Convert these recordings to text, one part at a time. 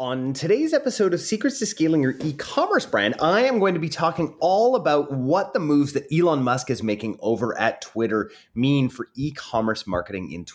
On today's episode of Secrets to Scaling Your E-commerce Brand, I am going to be talking all about what the moves that Elon Musk is making over at Twitter mean for e-commerce marketing in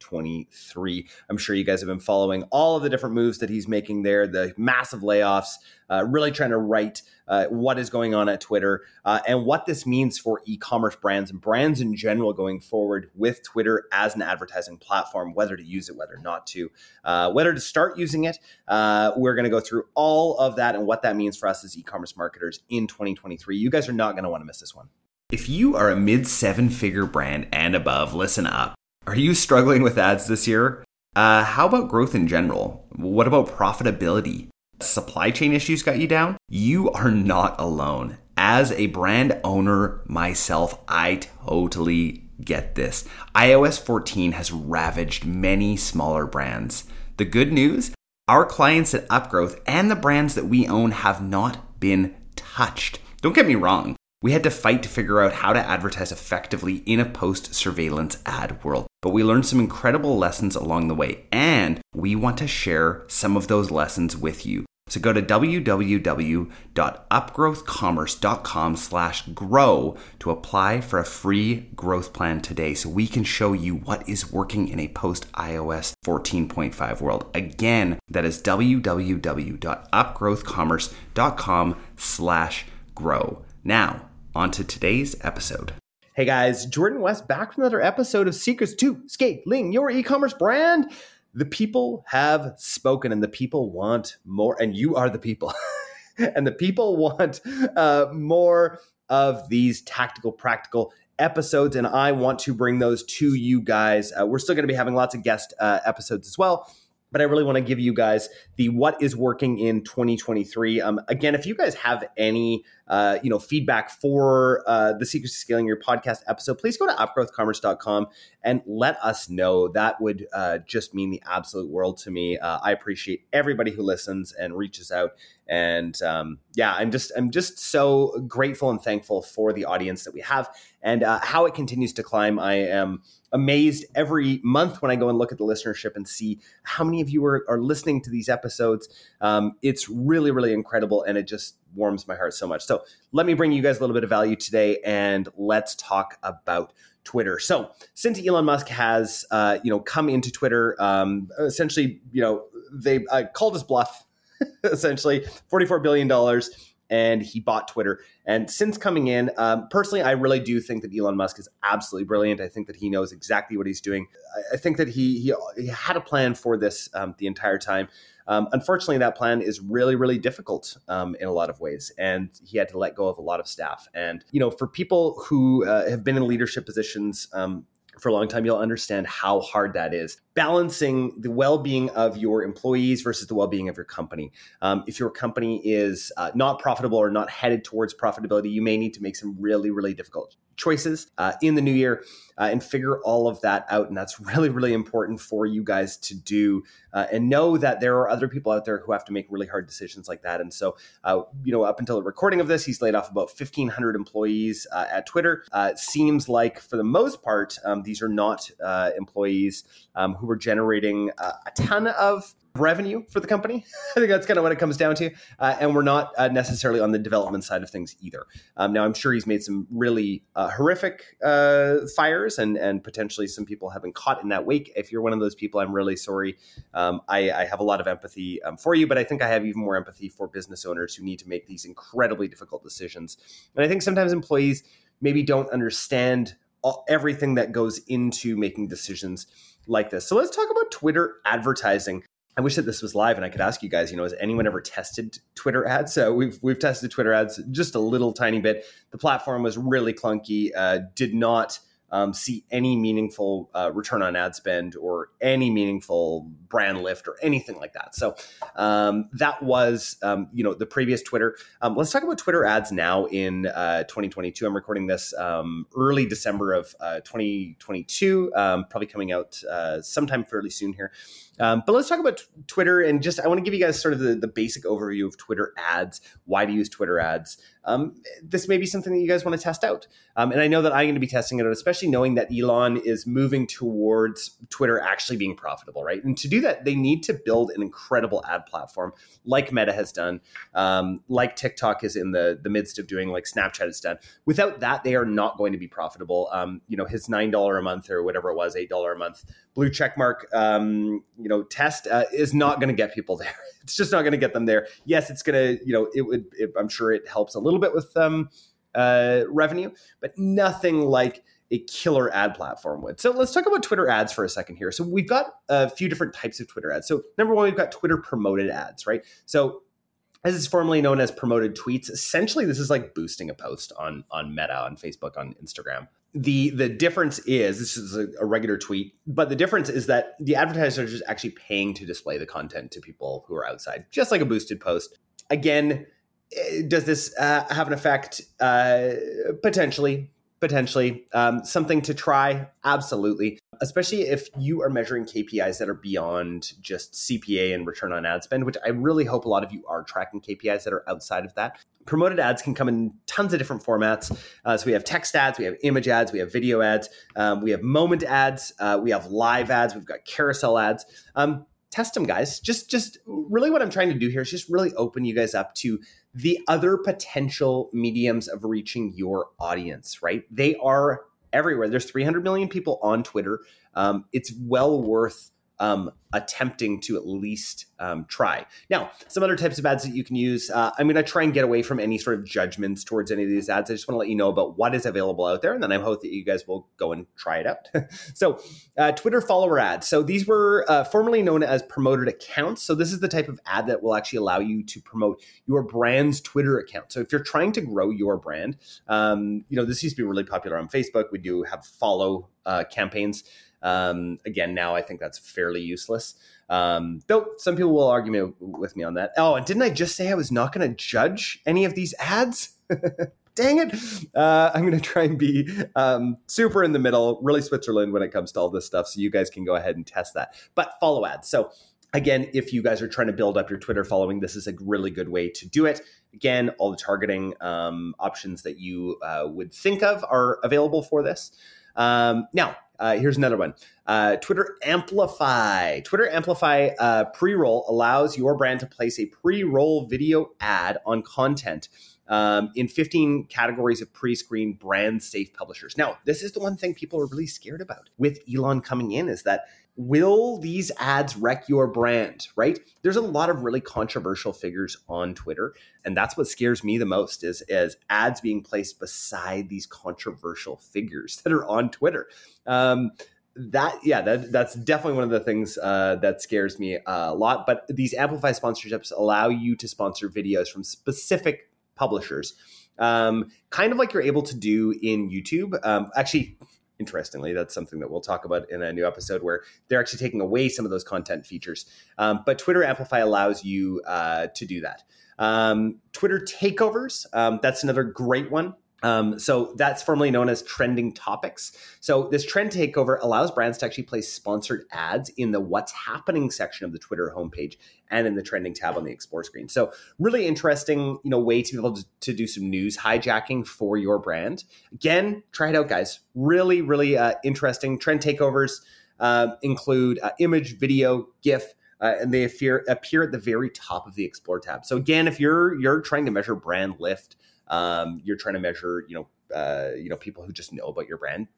2023. I'm sure you guys have been following all of the different moves that he's making there, the massive layoffs, uh, really trying to write uh, what is going on at Twitter uh, and what this means for e commerce brands and brands in general going forward with Twitter as an advertising platform, whether to use it, whether not to, uh, whether to start using it. Uh, we're going to go through all of that and what that means for us as e commerce marketers in 2023. You guys are not going to want to miss this one. If you are a mid seven figure brand and above, listen up. Are you struggling with ads this year? Uh, how about growth in general? What about profitability? supply chain issues got you down, you are not alone. As a brand owner myself, I totally get this. iOS 14 has ravaged many smaller brands. The good news our clients at Upgrowth and the brands that we own have not been touched. Don't get me wrong, we had to fight to figure out how to advertise effectively in a post surveillance ad world. But we learned some incredible lessons along the way, and we want to share some of those lessons with you. So go to www.upgrowthcommerce.com slash grow to apply for a free growth plan today so we can show you what is working in a post iOS 14.5 world. Again, that is www.upgrowthcommerce.com slash grow. Now, on to today's episode. Hey guys, Jordan West back with another episode of Secrets to Scaling Your E-commerce Brand. The people have spoken and the people want more and you are the people. And the people want uh, more of these tactical practical episodes and i want to bring those to you guys. Uh, we're still going to be having lots of guest uh, episodes as well but I really want to give you guys the what is working in 2023. Um, again, if you guys have any uh, you know feedback for uh, the secrets scaling your podcast episode, please go to upgrowthcommerce.com and let us know. That would uh, just mean the absolute world to me. Uh, I appreciate everybody who listens and reaches out. And um, yeah, I'm just I'm just so grateful and thankful for the audience that we have and uh, how it continues to climb. I am amazed every month when I go and look at the listenership and see how many of you are, are listening to these episodes. Um, it's really, really incredible, and it just warms my heart so much. So let me bring you guys a little bit of value today, and let's talk about Twitter. So since Elon Musk has, uh, you know, come into Twitter, um, essentially, you know, they uh, called his bluff. essentially, forty-four billion dollars and he bought Twitter. And since coming in, um, personally, I really do think that Elon Musk is absolutely brilliant. I think that he knows exactly what he's doing. I, think that he, he, he had a plan for this um, the entire time. Um, unfortunately, that plan is really, really difficult um, in a lot of ways, and he had to let go of a lot of staff. And you know, for people who uh, have been in leadership positions, um, for a long time, you'll understand how hard that is. Balancing the well being of your employees versus the well being of your company. Um, if your company is uh, not profitable or not headed towards profitability, you may need to make some really, really difficult choices uh, in the new year uh, and figure all of that out. And that's really, really important for you guys to do uh, and know that there are other people out there who have to make really hard decisions like that. And so, uh, you know, up until the recording of this, he's laid off about 1,500 employees uh, at Twitter. Uh, it seems like, for the most part, um, these are not employees um, who were generating a ton of revenue for the company. I think that's kind of what it comes down to. Uh, and we're not uh, necessarily on the development side of things either. Um, now, I'm sure he's made some really uh, horrific uh, fires, and and potentially some people have been caught in that wake. If you're one of those people, I'm really sorry. Um, I, I, have a lot of empathy um, for you, but I think I have even more empathy for business owners who need to make these incredibly difficult decisions. And I think sometimes employees maybe don't understand all, everything that goes into making decisions like this. So let's talk about Twitter advertising. I wish that this was live and I could ask you guys, you know, has anyone ever tested Twitter ads? So we've we've tested Twitter ads just a little tiny bit. The platform was really clunky, uh, did not um, see any meaningful uh, return on ad spend or any meaningful brand lift or anything like that. So um, that was, um, you know, the previous Twitter. Um, let's talk about Twitter ads now in uh, 2022. I'm recording this um, early December of uh, 2022, um, probably coming out uh, sometime fairly soon here. But let's talk about t- Twitter and just I want to give you guys sort of the, the basic overview of Twitter ads, why to use Twitter ads. This may be something that you guys want to test out. And I know that I'm going to be testing it out, especially knowing that Elon is moving towards Twitter actually being profitable, right? And to do that, they need to build an incredible ad platform like Meta has done, um, like TikTok is in the, the midst of doing, like Snapchat has done. Without that, they are not going to be profitable. Um, you know, his $9 a month or whatever it was, $8 a month blue check mark, um, you know, test uh, is not going to get people there. It's just not going to get them there. Yes, it's going to, you know, it would, it, I'm sure it helps a little bit with um, uh, revenue, but nothing like a killer ad platform would. So let's talk about Twitter ads for a second here. So we've got a few different types of Twitter ads. So number one, we've got Twitter promoted ads, right? So as it's formerly known as promoted tweets, essentially this is like boosting a post on on Meta, on Facebook, on Instagram the the difference is this is a, a, regular tweet, but the difference is that the advertiser is actually paying to display the content to people who are outside, just like a boosted post. Again, eh, does this uh, have an effect? Uh, potentially, potentially um, something to try. Absolutely, especially if you are measuring KPIs that are beyond just CPA and return on ad spend, which I really hope a lot of you are tracking KPIs that are outside of that promoted ads can come in tons of different formats. Uh, so we have text ads, we have image ads, we have video ads, um, we have moment ads, uh, we have live ads, we've got carousel ads. Um, test them, guys. Just, just really, what I'm trying to do here is just really open you guys up to the other potential mediums of reaching your audience. Right? They are everywhere. There's 300 million people on Twitter. Um, it's well worth um, attempting to at least um, try. Now, some other types of ads that you can use. Uh, I'm going to try and get away from any sort of judgments towards any of these ads. I just want to let you know about what is available out there, and then I hope that you guys will go and try it out. so, uh, Twitter follower ads. So these were uh, formerly known as promoted accounts. So this is the type of ad that will actually allow you to promote your brand's Twitter account. So if you're trying to grow your brand, um, you know this used to be really popular on Facebook. We do have follow uh, campaigns. Um, again, now I think that's fairly useless. Um, though some people will argue with me on that. Oh, and didn't I just say I was not going to judge any of these ads? Dang it. Uh, I'm going to try and be um, super in the middle, really Switzerland when it comes to all this stuff. So you guys can go ahead and test that. But follow ads. So again, if you guys are trying to build up your Twitter following, this is a really good way to do it. Again, all the targeting um, options that you uh, would think of are available for this. Um, now, uh, here's another one. Uh, Twitter Amplify. Twitter Amplify uh, pre roll allows your brand to place a pre roll video ad on content um, in 15 categories of pre screened brand safe publishers. Now, this is the one thing people are really scared about with Elon coming in is that will these ads wreck your brand, right? There's a lot of really controversial figures on Twitter. And that's what scares me the most is, is ads being placed beside these controversial figures that are on Twitter. Um, that yeah that that's definitely one of the things uh, that scares me a lot but these amplify sponsorships allow you to sponsor videos from specific publishers um, kind of like you're able to do in youtube um, actually interestingly that's something that we'll talk about in a new episode where they're actually taking away some of those content features. Um, but twitter amplify allows you uh, to do that. Um, twitter takeovers um, that's another great one um, so that's formerly known as trending topics. So this trend takeover allows brands to actually place sponsored ads in the what's happening section of the Twitter homepage and in the trending tab on the explore screen. So really interesting, you know, way to be able to, to do some news hijacking for your brand. Again, try it out, guys. Really, really uh, interesting. Trend takeovers uh, include uh, image, video, GIF, uh, and they appear appear at the very top of the explore tab. So again, if you're you're trying to measure brand lift um, you're trying to measure, you know, uh, you know, people who just know about your brand.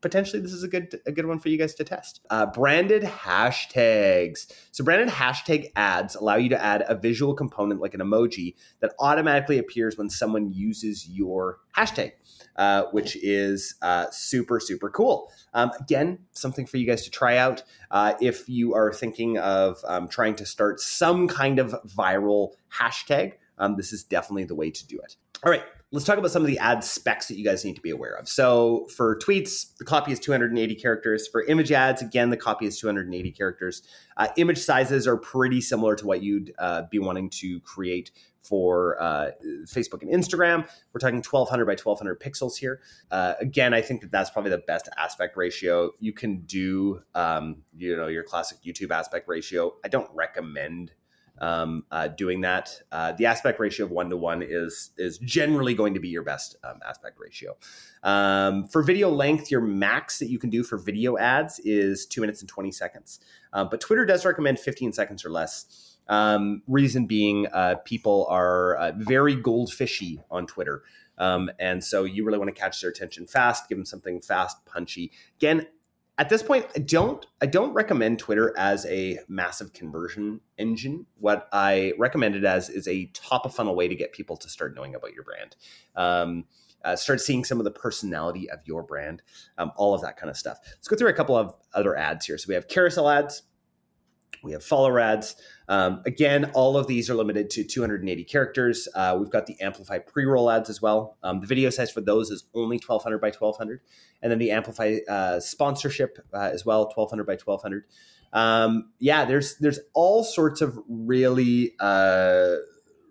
Potentially, this is a good a good one for you guys to test. Uh, branded hashtags. So, branded hashtag ads allow you to add a visual component like an emoji that automatically appears when someone uses your hashtag, uh, which is uh, super super cool. Um, again, something for you guys to try out uh, if you are thinking of um, trying to start some kind of viral hashtag. Um, this is definitely the way to do it. All right, let's talk about some of the ad specs that you guys need to be aware of. So for tweets, the copy is 280 characters. For image ads, again, the copy is 280 characters. Uh, image sizes are pretty similar to what you'd uh, be wanting to create for uh, Facebook and Instagram. We're talking 1200 by 1200 pixels here. Uh, again, I think that that's probably the best aspect ratio. You can do, um, you know, your classic YouTube aspect ratio. I don't recommend um, uh, doing that. Uh, the aspect ratio of one to one is is generally going to be your best um, aspect ratio. Um, for video length, your max that you can do for video ads is two minutes and twenty seconds, uh, but Twitter does recommend fifteen seconds or less. Um, reason being, uh, people are uh, very goldfishy on Twitter. Um, and so you really want to catch their attention fast, give them something fast, punchy. Again, at this point i don't i don't recommend twitter as a massive conversion engine. What i recommend it as is a top of funnel way to get people to start knowing about your brand. Um, uh, start seeing some of the personality of your brand um, all of that kind of stuff. Let's go through a couple of other ads here. So we have carousel ads we have follower ads. Um, again, all of these are limited to 280 characters. Uh, we've got the Amplify pre roll ads as well. Um, the video size for those is only 1200 by 1200. And then the Amplify uh, sponsorship uh, as well, 1200 by 1200. Um, yeah, there's there's all sorts of really, uh,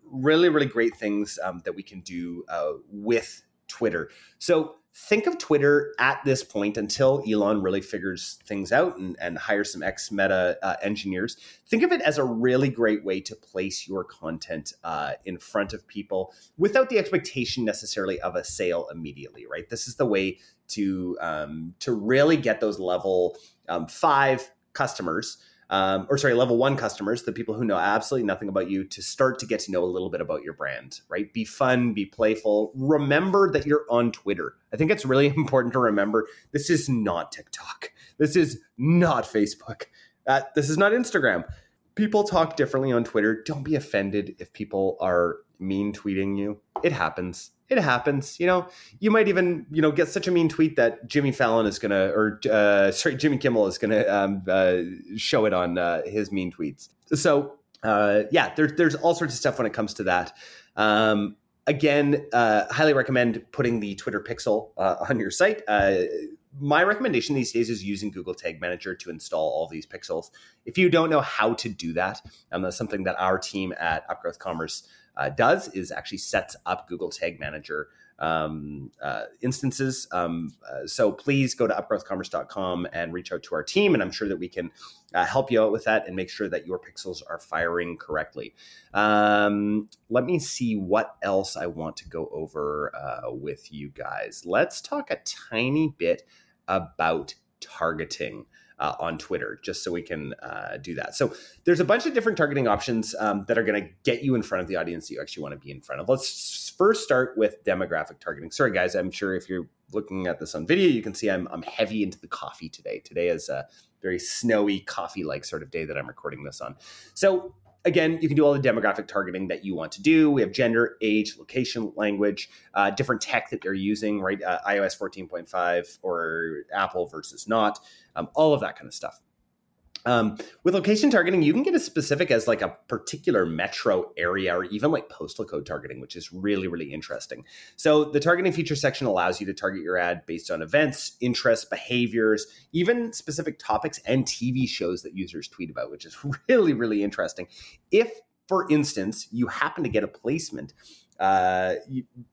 really, really great things um, that we can do uh, with Twitter. So think of Twitter at this point until Elon really figures things out and, and hires some ex meta uh, engineers. Think of it as a really great way to place your content uh, in front of people without the expectation necessarily of a sale immediately, right? This is the way to um, to really get those level um, five customers um, or sorry, level one customers, the people who know absolutely nothing about you, to start to get to know a little bit about your brand, right? Be fun, be playful. Remember that you're on Twitter. I think it's really important to remember this is not TikTok. This is not Facebook. Uh, this is not Instagram. People talk differently on Twitter. Don't be offended if people are mean tweeting you. It happens it happens. You know, you might even you know get such a mean tweet that Jimmy Fallon is gonna, or uh, sorry, Jimmy Kimmel is gonna um, uh, show it on uh, his mean tweets. So uh, yeah, there's there's all sorts of stuff when it comes to that. Um, again, uh, highly recommend putting the Twitter Pixel uh, on your site. My recommendation these days is using Google Tag Manager to install all these pixels. If you don't know how to do that, um, that's something that our team at Upgrowth Commerce uh, does is actually sets up Google Tag Manager um, uh, instances. Um, uh, so please go to upgrowthcommerce.com and reach out to our team, and I'm sure that we can uh, help you out with that and make sure that your pixels are firing correctly. Um, let me see what else I want to go over uh, with you guys. Let's talk a tiny bit about targeting uh, on Twitter, just so we can uh, do that. So there's a bunch of different targeting options um, that are going to get you in front of the audience that you actually want to be in front of. Let's first start with demographic targeting. Sorry, guys, I'm sure if you're looking at this on video, you can see I'm, I'm heavy into the coffee today. Today is a very snowy coffee like sort of day that I'm recording this on. So again, you can do all the demographic targeting that you want to do. We have gender, age, location, language, uh, different tech that they're using, right? Uh, iOS 14.5 or Apple versus not, um, all of that kind of stuff. Um, with location targeting, you can get as specific as like a particular metro area or even like postal code targeting, which is really, really interesting. So, the targeting feature section allows you to target your ad based on events, interests, behaviors, even specific topics and TV shows that users tweet about, which is really, really interesting. If, for instance, you happen to get a placement uh,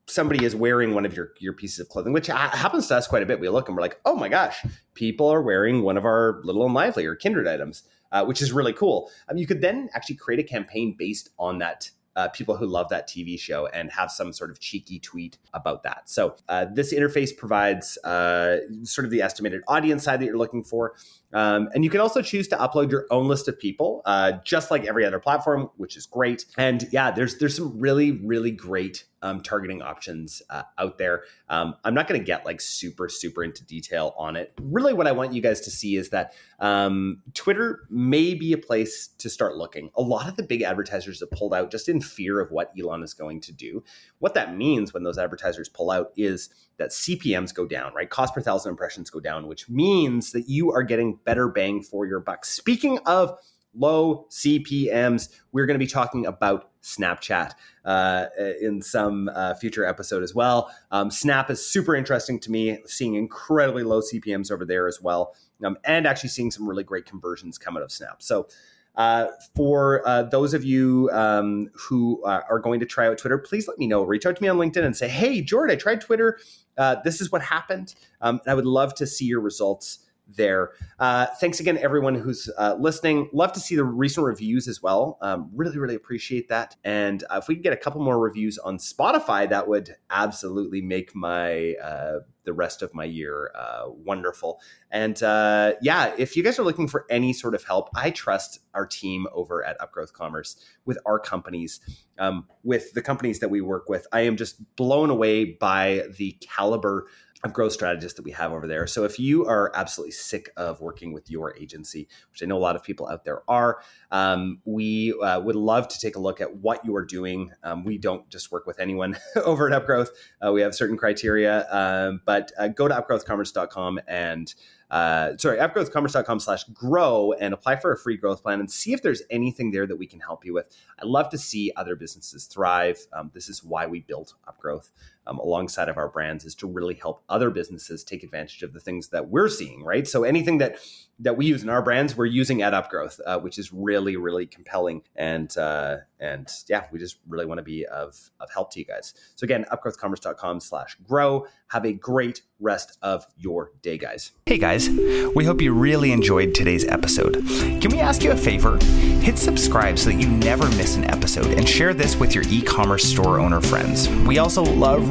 somebody is wearing one of your your pieces of clothing, which happens to us quite a bit. We look and we're like, oh my gosh, people are wearing one of our little and lively or kindred items, uh, which is really cool. Um, you could then actually create a campaign based on that uh, people who love that TV show and have some sort of cheeky tweet about that. So uh, this interface provides uh, sort of the estimated audience side that you're looking for. Um, and you can also choose to upload your own list of people, uh, just like every other platform, which is great. And yeah, there's there's some really really great um, targeting options uh, out there. Um, I'm not going to get like super super into detail on it. Really, what I want you guys to see is that um, Twitter may be a place to start looking. A lot of the big advertisers have pulled out just in fear of what Elon is going to do. What that means when those advertisers pull out is that CPMs go down, right? Cost per thousand impressions go down, which means that you are getting better bang for your buck. Speaking of low CPMs. We're going to be talking about Snapchat uh, in some uh, future episode as well. Um, Snap is super interesting to me, seeing incredibly low CPMs over there as well, um, and actually seeing some really great conversions come out of Snap. So, uh, for uh, those of you um, who uh, are going to try out Twitter, please let me know. Reach out to me on LinkedIn and say, "Hey, Jordan, I tried Twitter. Uh, this is what happened." Um, I would love to see your results there. Uh, thanks again, everyone who's uh, listening. Love to see the recent reviews as well. Um, really, really appreciate that. And uh, if we can get a couple more reviews on Spotify, that would absolutely make my uh, the rest of my year uh, wonderful. And uh, yeah, if you guys are looking for any sort of help, I trust our team over at Upgrowth Commerce with our companies, um, with the companies that we work with. I am just blown away by the caliber of growth strategists that we have over there. So if you are absolutely sick of working with your agency, which I know a lot of people out there are, um, we uh, would love to take a look at what you are doing. Um, we don't just work with anyone over at Upgrowth. Uh, we have certain criteria, um, but uh, go to upgrowthcommerce.com and uh, sorry, upgrowthcommerce.com slash grow and apply for a free growth plan and see if there's anything there that we can help you with. I love to see other businesses thrive. Um, this is why we built Upgrowth um, alongside of our brands is to really help other businesses take advantage of the things that we're seeing, right? So anything that that we use in our brands, we're using at Upgrowth, uh, which is really, really compelling. And uh, and yeah, we just really want to be of, of help to you guys. So again, upgrowthcommerce.com slash grow. Have a great rest of your day, guys. Hey guys, we hope you really enjoyed today's episode. Can we ask you a favor? Hit subscribe so that you never miss an episode and share this with your e-commerce store owner friends. We also love